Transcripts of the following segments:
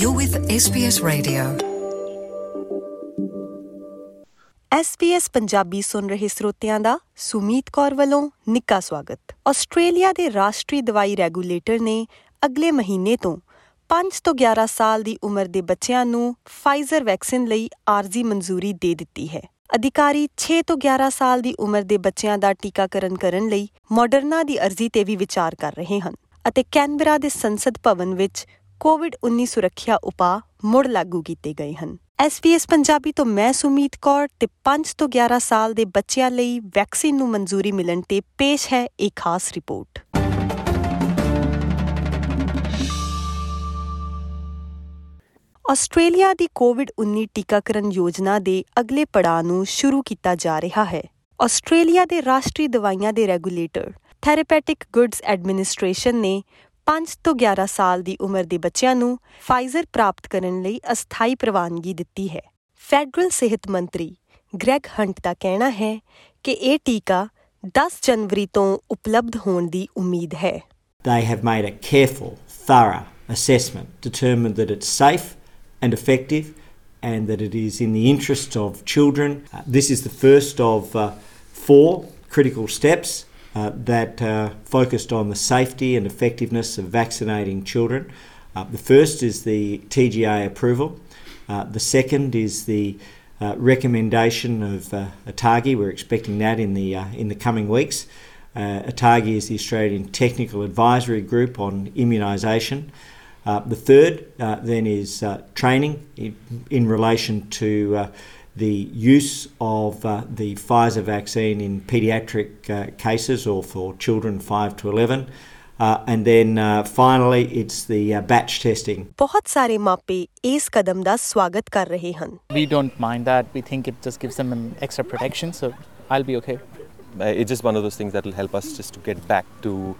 You're with SBS Radio. SBS Punjabi ਸੁਣ ਰਹੇ ਸਰੋਤਿਆਂ ਦਾ ਸੁਮੀਤ ਕੌਰ ਵੱਲੋਂ ਨਿੱਘਾ ਸਵਾਗਤ ਆਸਟ੍ਰੇਲੀਆ ਦੇ ਰਾਸ਼ਟਰੀ ਦਵਾਈ ਰੈਗੂਲੇਟਰ ਨੇ ਅਗਲੇ ਮਹੀਨੇ ਤੋਂ 5 ਤੋਂ 11 ਸਾਲ ਦੀ ਉਮਰ ਦੇ ਬੱਚਿਆਂ ਨੂੰ ਫਾਈਜ਼ਰ ਵੈਕਸੀਨ ਲਈ ਆਰਜ਼ੀ ਮਨਜ਼ੂਰੀ ਦੇ ਦਿੱਤੀ ਹੈ ਅਧਿਕਾਰੀ 6 ਤੋਂ 11 ਸਾਲ ਦੀ ਉਮਰ ਦੇ ਬੱਚਿਆਂ ਦਾ ਟੀਕਾਕਰਨ ਕਰਨ ਲਈ ਮਾਡਰਨਾ ਦੀ ਅਰਜ਼ੀ ਤੇ ਵੀ ਵਿਚਾਰ ਕਰ ਰਹੇ ਹਨ ਅਤੇ ਕੈਨਬਰਾ ਦੇ ਸੰਸਦ ਭਵਨ ਵਿੱਚ ਕੋਵਿਡ-19 ਸੁਰੱਖਿਆ ਉਪਾਅ ਮੁੜ ਲਾਗੂ ਕੀਤੇ ਗਏ ਹਨ। SBS ਪੰਜਾਬੀ ਤੋਂ ਮੈਂ ਸੁਮੀਤ ਕੌਰ ਤੇ 5 ਤੋਂ 11 ਸਾਲ ਦੇ ਬੱਚਿਆਂ ਲਈ ਵੈਕਸੀਨ ਨੂੰ ਮਨਜ਼ੂਰੀ ਮਿਲਣ ਤੇ ਪੇਸ਼ ਹੈ ਇੱਕ ਖਾਸ ਰਿਪੋਰਟ। ਆਸਟ੍ਰੇਲੀਆ ਦੀ ਕੋਵਿਡ-19 ਟੀਕਾਕਰਨ ਯੋਜਨਾ ਦੇ ਅਗਲੇ ਪੜਾਅ ਨੂੰ ਸ਼ੁਰੂ ਕੀਤਾ ਜਾ ਰਿਹਾ ਹੈ। ਆਸਟ੍ਰੇਲੀਆ ਦੇ ਰਾਸ਼ਟਰੀ ਦਵਾਈਆਂ ਦੇ ਰੈਗੂਲੇਟਰ, ਥੈਰੇਪੈਟਿਕ ਗੁੱਡਸ ਐਡਮਿਨਿਸਟ੍ਰੇਸ਼ਨ ਨੇ 5 ਤੋਂ 11 ਸਾਲ ਦੀ ਉਮਰ ਦੇ ਬੱਚਿਆਂ ਨੂੰ ਫਾਈਜ਼ਰ ਪ੍ਰਾਪਤ ਕਰਨ ਲਈ ਅਸਥਾਈ ਪ੍ਰਵਾਨਗੀ ਦਿੱਤੀ ਹੈ ਫੈਡਰਲ ਸਿਹਤ ਮੰਤਰੀ ਗ੍ਰੈਗ ਹੰਟ ਦਾ ਕਹਿਣਾ ਹੈ ਕਿ ਇਹ ਟੀਕਾ 10 ਜਨਵਰੀ ਤੋਂ ਉਪਲਬਧ ਹੋਣ ਦੀ ਉਮੀਦ ਹੈ They have made a careful, thorough assessment, determined that it's safe and effective and that it is in the interest of children. Uh, this is the first of uh, four critical steps uh, that uh, focused on the safety and effectiveness of vaccinating children. Uh, the first is the TGA approval. Uh, the second is the uh, recommendation of uh, ATAGI. We're expecting that in the in the coming weeks. Uh, ATAGI is the Australian Technical Advisory Group on Immunisation. Uh, the third uh, then is uh, training in, in relation to the use of uh, the Pfizer vaccine in paediatric uh, cases or for children 5 to 11. Uh, and then uh, finally, it's the uh, batch testing. ਬਹੁਤ ਸਾਰੇ ਮਾਪੇ ਇਸ ਕਦਮ ਦਾ ਸਵਾਗਤ ਕਰ ਰਹੇ ਹਨ We don't mind that. We think it just gives them an extra protection, so I'll be okay. Uh, it's just one of those things that will help us just to get back to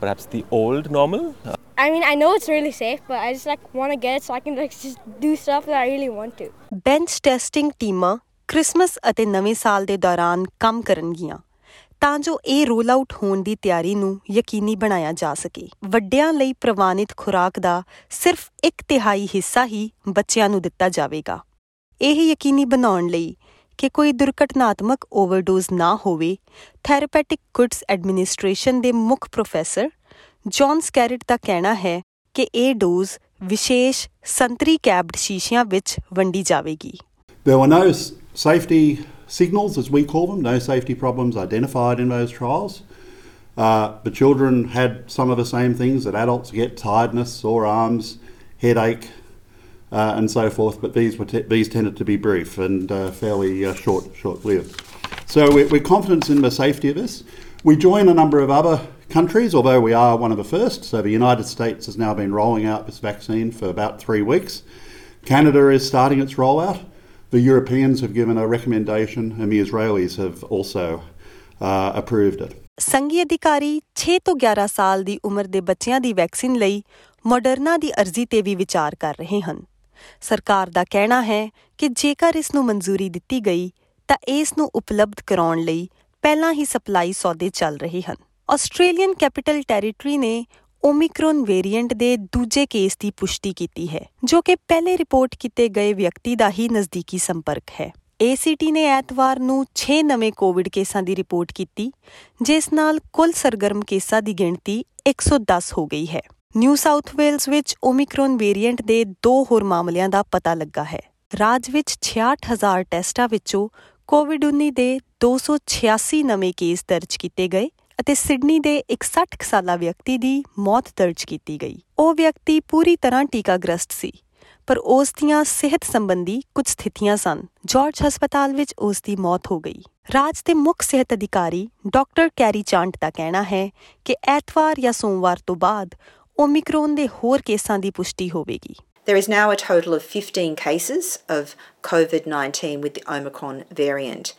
perhaps the old normal. Uh, I mean, I know it's really safe, but I just like want to get it so I can like just do stuff that I really want to. Bench testing ਟੀਮਾਂ Christmas ਅਤੇ ਨਵੇਂ ਸਾਲ ਦੇ ਦੌਰਾਨ ਕੰਮ ਕਰਨਗੀਆਂ ਤਾਂ ਜੋ ਇਹ ਰੋਲ ਆਊਟ ਹੋਣ ਦੀ ਤਿਆਰੀ ਨੂੰ ਯਕੀਨੀ ਬਣਾਇਆ ਜਾ ਸਕੇ ਵੱਡਿਆਂ ਲਈ ਪ੍ਰਵਾਨਿਤ ਖੁਰਾਕ ਦਾ ਸਿਰਫ ਇੱਕ ਤਿਹਾਈ ਹਿੱਸਾ ਹੀ ਬੱਚਿਆਂ ਨੂੰ ਦਿੱਤਾ ਜਾਵੇਗਾ ਇਹ ਯਕੀਨੀ ਬਣਾਉਣ ਲਈ ਕਿ ਕੋਈ ਦੁਰਘਟਨਾਤਮਕ ਓਵਰਡੋਜ਼ ਨਾ ਹੋਵੇ ਥੈਰੇਪੈਟਿਕ ਗੁੱਡਸ ਐਡਮਿਨਿਸਟ੍ਰੇਸ਼ਨ ਦੇ ਮੁੱਖ ਪ੍ਰੋਫੈਸਰ ਜੌਨ ਸਕੈਰਿਟ ਦਾ ਕਹਿਣਾ ਹੈ ਕਿ ਇਹ ਡੋਜ਼ ਵਿਸ਼ੇਸ਼ ਸੰਤਰੀ ਕੈਪਡ ਸ਼ੀਸ਼ਿਆਂ ਵਿੱਚ ਵੰਡੀ ਜਾਵੇਗੀ There were no s- safety signals, as we call them, no safety problems identified in those trials. Uh, the children had some of the same things that adults get tiredness, sore arms, headache, uh, and so forth, but these, were te- these tended to be brief and uh, fairly uh, short, short-lived. So we're, we're confident in the safety of this. We join a number of other countries, although we are one of the first. So the United States has now been rolling out this vaccine for about three weeks. Canada is starting its rollout. The Europeans have given a recommendation, and the Israelis have also uh, approved it. ਸੰਘੀ ਅਧਿਕਾਰੀ 6 ਤੋਂ 11 ਸਾਲ ਦੀ ਉਮਰ ਦੇ ਬੱਚਿਆਂ ਦੀ vaccine ਲਈ ਮਾਡਰਨਾ ਦੀ ਅਰਜ਼ੀ ਤੇ ਵੀ ਵਿਚਾਰ ਕਰ ਰਹੇ ਹਨ ਸਰਕਾਰ ਦਾ ਕਹਿਣਾ ਹੈ ਕਿ ਜੇਕਰ ਇਸ ਨੂੰ ਮਨਜ਼ੂਰੀ ਦਿੱਤੀ ਗਈ ਤਾਂ ਇਸ ਨੂੰ ਉਪਲਬਧ ਕਰਾਉਣ ਲਈ ਪਹਿਲਾਂ ਹੀ ਸਪਲਾਈ ਸੌਦੇ ਚੱਲ ਰਹੇ ਹਨ ਆਸਟ੍ਰੇਲੀਅਨ ਕੈਪੀਟਲ ਟੈਰੀਟਰੀ ਨੇ ਓਮਿਕਰੋਨ ਵੇਰੀਐਂਟ ਦੇ ਦੂਜੇ ਕੇਸ ਦੀ ਪੁਸ਼ਟੀ ਕੀਤੀ ਹੈ, ਜੋ ਕਿ ਪਹਿਲੇ ਰਿਪੋਰਟ ਕੀਤੇ ਗਏ ਵਿਅਕਤੀ ਦਾ ਹੀ ਨਜ਼ਦੀਕੀ ਸੰਪਰਕ ਹੈ। ACT ਨੇ ਐਤਵਾਰ ਨੂੰ 6 ਨਵੇਂ ਕੋਵਿਡ ਕੇਸਾਂ ਦੀ ਰਿਪੋਰਟ ਕੀਤੀ, ਜਿਸ ਨਾਲ ਕੁੱਲ ਸਰਗਰਮ ਕੇਸਾਂ ਦੀ ਗਿਣਤੀ 110 ਹੋ ਗਈ ਹੈ। ਨਿਊ ਸਾਊਥ ਵੇਲਜ਼ ਵਿੱਚ ਓਮਿਕਰੋਨ ਵੇਰੀਐਂਟ ਦੇ ਦੋ ਹੋਰ ਮਾਮਲਿਆਂ ਦਾ ਪਤਾ ਲੱਗਾ ਹੈ। ਰਾਜ ਵਿੱਚ 66000 ਟੈਸਟਾਂ ਵਿੱਚੋਂ ਕੋਵਿਡ-19 ਦੇ 286 ਨਵੇਂ ਕੇਸ ਦਰਜ ਕੀਤੇ ਗਏ ਅਤੇ ਸਿਡਨੀ ਦੇ ਇੱਕ 60 ਕੁ ਸਾਲਾ ਵਿਅਕਤੀ ਦੀ ਮੌਤ ਦਰਜ ਕੀਤੀ ਗਈ। ਉਹ ਵਿਅਕਤੀ ਪੂਰੀ ਤਰ੍ਹਾਂ ਟੀਕਾਗ੍ਰਸਤ ਸੀ ਪਰ ਉਸ ਦੀਆਂ ਸਿਹਤ ਸੰਬੰਧੀ ਕੁਝ ਸਥਿਤੀਆਂ ਸਨ। ਜਾਰਜ ਹਸਪਤਾਲ ਵਿੱਚ ਉਸ ਦੀ ਮੌਤ ਹੋ ਗਈ। ਰਾਜ ਦੇ ਮੁੱਖ ਸਿਹਤ ਅਧਿਕਾਰੀ ਡਾਕਟਰ ਕੈਰੀ ਚਾਂਟ ਦਾ ਕਹਿਣਾ ਹੈ ਕਿ ਐਤਵਾਰ ਜਾਂ ਸੋਮਵਾਰ ਤੋਂ ਬਾਅਦ ਓਮਿਕਰੋਨ ਦੇ ਹੋਰ ਕੇਸਾਂ ਦੀ ਪੁਸ਼ਟੀ ਹੋਵੇਗੀ। There is now a total of 15 cases of COVID 19 with the Omicron variant,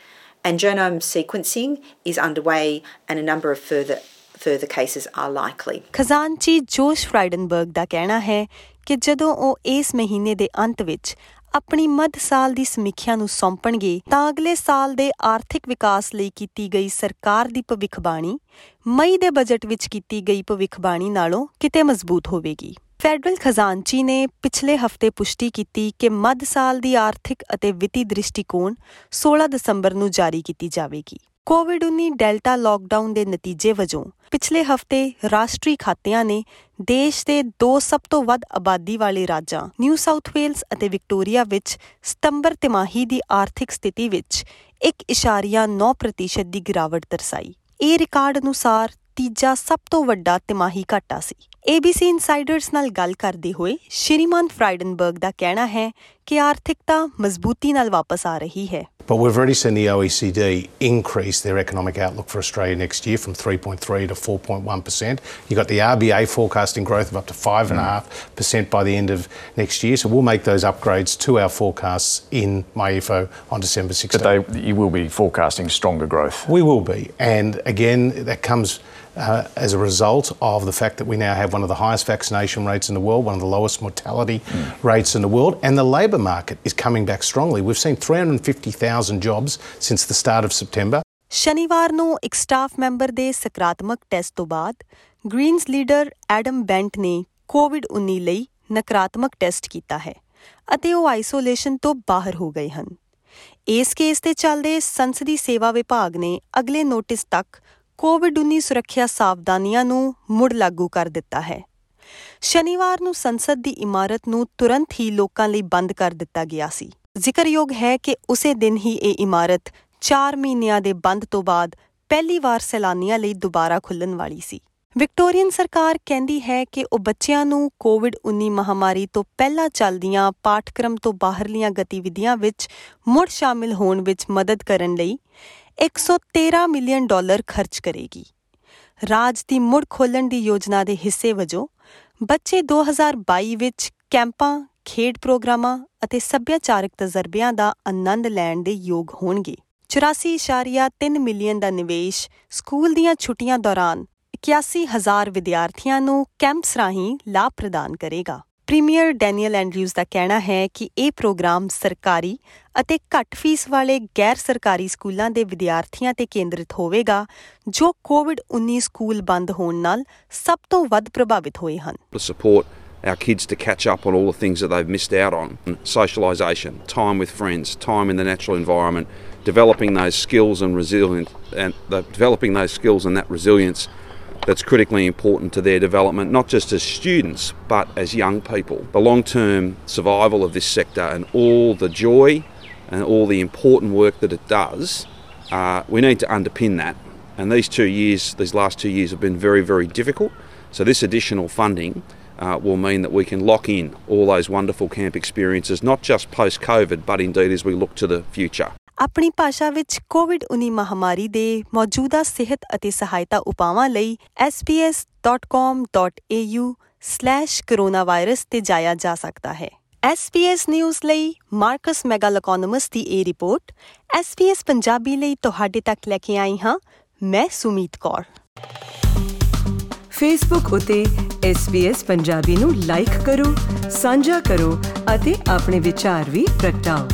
and genome sequencing is underway, and a number of further, further cases are likely. ਖਜ਼ਾਨਚੀ ਜੋਸ਼ ਫਰਾਈਡਨਬਰਗ ਦਾ ਕਹਿਣਾ ਹੈ ਕਿ ਜਦੋਂ ਉਹ ਇਸ ਮਹੀਨੇ ਦੇ ਅੰਤ ਵਿੱਚ ਆਪਣੀ ਮੱਧ ਸਾਲ ਦੀ ਸਮੀਖਿਆ ਨੂੰ ਸੌਂਪਣਗੇ ਤਾਂ ਅਗਲੇ ਸਾਲ ਦੇ ਆਰਥਿਕ ਵਿਕਾਸ ਲਈ ਕੀਤੀ ਗਈ ਸਰਕਾਰ ਦੀ ਭਵਿੱਖਬਾਣੀ ਮਈ ਦੇ ਬਜਟ ਵਿੱਚ ਕੀਤੀ ਗਈ ਭਵਿੱਖਬਾਣੀ ਨਾਲੋਂ ਕਿਤੇ ਮਜ਼ਬੂਤ ਹੋਵੇਗੀ ਫੈਡਰਲ ਖਜ਼ਾਨਚੀ ਨੇ ਪਿਛਲੇ ਹਫ਼ਤੇ ਪੁਸ਼ਟੀ ਕੀਤੀ ਕਿ ਮੱਧ ਸਾਲ ਦੀ ਆਰਥਿਕ ਅਤੇ ਵਿੱਤੀ ਦ੍ਰਿਸ਼ਟੀਕੋਣ 16 ਦਸੰਬਰ ਨੂੰ ਜਾਰੀ ਕੀਤੀ ਜਾਵੇਗੀ। ਕੋਵਿਡ-19 ਡੈਲਟਾ ਲਾਕਡਾਊਨ ਦੇ ਨਤੀਜੇ ਵਜੋਂ ਪਿਛਲੇ ਹਫ਼ਤੇ ਰਾਸ਼ਟਰੀ ਖਾਤਿਆਂ ਨੇ ਦੇਸ਼ ਦੇ ਦੋ ਸਭ ਤੋਂ ਵੱਧ ਆਬਾਦੀ ਵਾਲੇ ਰਾਜਾਂ, ਨਿਊ ਸਾਊਥ ਵੇਲਸ ਅਤੇ ਵਿਕਟੋਰੀਆ ਵਿੱਚ ਸਤੰਬਰ ਤਿਮਾਹੀ ਦੀ ਆਰਥਿਕ ਸਥਿਤੀ ਵਿੱਚ 1.9% ਦੀ ਗਿਰਾਵਟ ਦਰਸਾਈ। ਇਹ ਰਿਕਾਰਡ ਅਨੁਸਾਰ ਤੀਜਾ ਸਭ ਤੋਂ ਵੱਡਾ ਤਿਮਾਹੀ ਘਾਟਾ ਸੀ। ABC ਇਨਸਾਈਡਰਸ ਨਾਲ ਗੱਲ ਕਰਦੇ ਹੋਏ ਸ਼੍ਰੀਮਾਨ ਫਰਾਈਡਨਬਰਗ ਦਾ ਕਹਿਣਾ ਹੈ ਕਿ ਆਰਥਿਕਤਾ ਮਜ਼ਬੂਤੀ ਨਾਲ ਵਾਪਸ ਆ ਰਹੀ ਹੈ But we've already seen the OECD increase their economic outlook for Australia next year from 3.3 to 4.1%. You've got the RBA forecasting growth of up to 5.5% by the end of next year. So we'll make those upgrades to our forecasts in MyEFO on December 16th. But they, you will be forecasting stronger growth. We will be. And again, that comes uh, as a result of the fact that we now have one of the highest vaccination rates in the world, one of the lowest mortality rates in the world, and the labour market is coming back strongly. We've seen 350,000 jobs since the start of September. ਸ਼ਨੀਵਾਰ ਨੂੰ ਇੱਕ staff member ਦੇ ਸਕਾਰਾਤਮਕ test ਤੋਂ ਬਾਅਦ Greens leader Adam bent ਨੇ ਕੋਵਿਡ-19 ਲਈ ਨਕਾਰਾਤਮਕ ਟੈਸਟ ਕੀਤਾ ਹੈ ਅਤੇ ਉਹ ਆਈਸੋਲੇਸ਼ਨ ਤੋਂ ਬਾਹਰ ਹੋ ਗਏ ਹਨ ਇਸ ਕੇਸ ਤੇ ਚੱਲਦੇ ਸੰਸਦੀ ਸੇਵਾ ਵਿਭਾਗ ਨੇ ਅਗਲੇ ਨੋਟਿਸ ਤੱਕ ਕੋਵਿਡ-19 ਸੁਰੱਖਿਆ ਸਾਵਧਾਨੀਆਂ ਨੂੰ ਮੁੜ ਲਾਗੂ ਕਰ ਦਿੱਤਾ ਹੈ ਸ਼ਨੀਵਾਰ ਨੂੰ ਸੰਸਦ ਦੀ ਇਮਾਰਤ ਨੂੰ ਤੁਰੰਤ ਹੀ ਲੋਕਾਂ ਲਈ ਬੰਦ ਕਰ ਦਿੱਤਾ ਗਿਆ ਸੀ। ਜ਼ਿਕਰਯੋਗ ਹੈ ਕਿ ਉਸੇ ਦਿਨ ਹੀ ਇਹ ਇਮਾਰਤ 4 ਮਹੀਨਿਆਂ ਦੇ ਬੰਦ ਤੋਂ ਬਾਅਦ ਪਹਿਲੀ ਵਾਰ ਸੈਲਾਨੀਆਂ ਲਈ ਦੁਬਾਰਾ ਖੁੱਲਣ ਵਾਲੀ ਸੀ। ਵਿਕਟੋਰੀਅਨ ਸਰਕਾਰ ਕਹਿੰਦੀ ਹੈ ਕਿ ਉਹ ਬੱਚਿਆਂ ਨੂੰ ਕੋਵਿਡ-19 ਮਹਾਮਾਰੀ ਤੋਂ ਪਹਿਲਾਂ ਚੱਲਦੀਆਂ ਪਾਠਕ੍ਰਮ ਤੋਂ ਬਾਹਰਲੀਆਂ ਗਤੀਵਿਧੀਆਂ ਵਿੱਚ ਮੁੜ ਸ਼ਾਮਿਲ ਹੋਣ ਵਿੱਚ ਮਦਦ ਕਰਨ ਲਈ 113 ਮਿਲੀਅਨ ਡਾਲਰ ਖਰਚ ਕਰੇਗੀ। ਰਾਜ ਦੀ ਮੁੜ ਖੋਲਣ ਦੀ ਯੋਜਨਾ ਦੇ ਹਿੱਸੇ ਵਜੋਂ ਬੱਚੇ 2022 ਵਿੱਚ ਕੈਂਪਾਂ, ਖੇਡ ਪ੍ਰੋਗਰਾਮਾਂ ਅਤੇ ਸੱਭਿਆਚਾਰਕ ਤਜਰਬਿਆਂ ਦਾ ਆਨੰਦ ਲੈਣ ਦੇ ਯੋਗ ਹੋਣਗੇ। 84.3 ਮਿਲੀਅਨ ਦਾ ਨਿਵੇਸ਼ ਸਕੂਲ ਦੀਆਂ ਛੁੱਟੀਆਂ ਦੌਰਾਨ 81000 ਵਿਦਿਆਰਥੀਆਂ ਨੂੰ ਕੈਂਪਸ ਰਾਹੀਂ ਲਾਭ ਪ੍ਰਦਾਨ ਕਰੇਗਾ। ਪ੍ਰੀਮੀਅਰ ਡੈਨੀਅਲ ਐਂਡਰਿਊਜ਼ ਦਾ ਕਹਿਣਾ ਹੈ ਕਿ ਇਹ ਪ੍ਰੋਗਰਾਮ ਸਰਕਾਰੀ ਅਤੇ ਘੱਟ ਫੀਸ ਵਾਲੇ ਗੈਰ ਸਰਕਾਰੀ ਸਕੂਲਾਂ ਦੇ ਵਿਦਿਆਰਥੀਆਂ ਤੇ ਕੇਂਦਰਿਤ ਹੋਵੇਗਾ ਜੋ ਕੋਵਿਡ-19 ਸਕੂਲ ਬੰਦ ਹੋਣ ਨਾਲ ਸਭ ਤੋਂ ਵੱਧ ਪ੍ਰਭਾਵਿਤ ਹੋਏ ਹਨ to support our kids to catch up on all the things that they've missed out on. Socialisation, time with friends, time in the natural environment, developing those skills and resilience, and the, developing those skills and that resilience that's critically important to their development, not just as students but as young people. The long-term survival of this sector and all the joy and all the important work that it does, uh, we need to underpin that. And these two years, these last two years, have been very, very difficult. So this additional funding uh, will mean that we can lock in all those wonderful camp experiences, not just post COVID, but indeed as we look to the future. ਆਪਣੀ ਭਾਸ਼ਾ ਵਿੱਚ ਕੋਵਿਡ-19 ਮਹਾਮਾਰੀ ਦੇ ਮੌਜੂਦਾ ਸਿਹਤ ਅਤੇ ਸਹਾਇਤਾ ਉਪਾਵਾਂ ਲਈ sps.com.au/coronavirus ਤੇ ਜਾਇਆ ਜਾ ਸਕਦਾ ਹੈ। SBS ਨਿਊਜ਼ ਲਈ ਮਾਰਕਸ ਮੈਗਾਲੋਕੋਨੋਮਸ ਦੀ ਇਹ ਰਿਪੋਰਟ SBS ਪੰਜਾਬੀ ਲਈ ਤੁਹਾਡੇ ਤੱਕ ਲੈ ਕੇ ਆਈ ਹਾਂ ਮੈਂ ਸੁਮੀਤ ਕੌਰ। ਫੇਸਬੁੱਕ ਉਤੇ SBS ਪੰਜਾਬੀ ਨੂੰ ਲਾਈਕ ਕਰੋ, ਸਾਂਝਾ ਕਰੋ ਅਤੇ ਆਪਣੇ ਵਿਚਾਰ ਵੀ ਪ੍ਰਗਟਾਓ।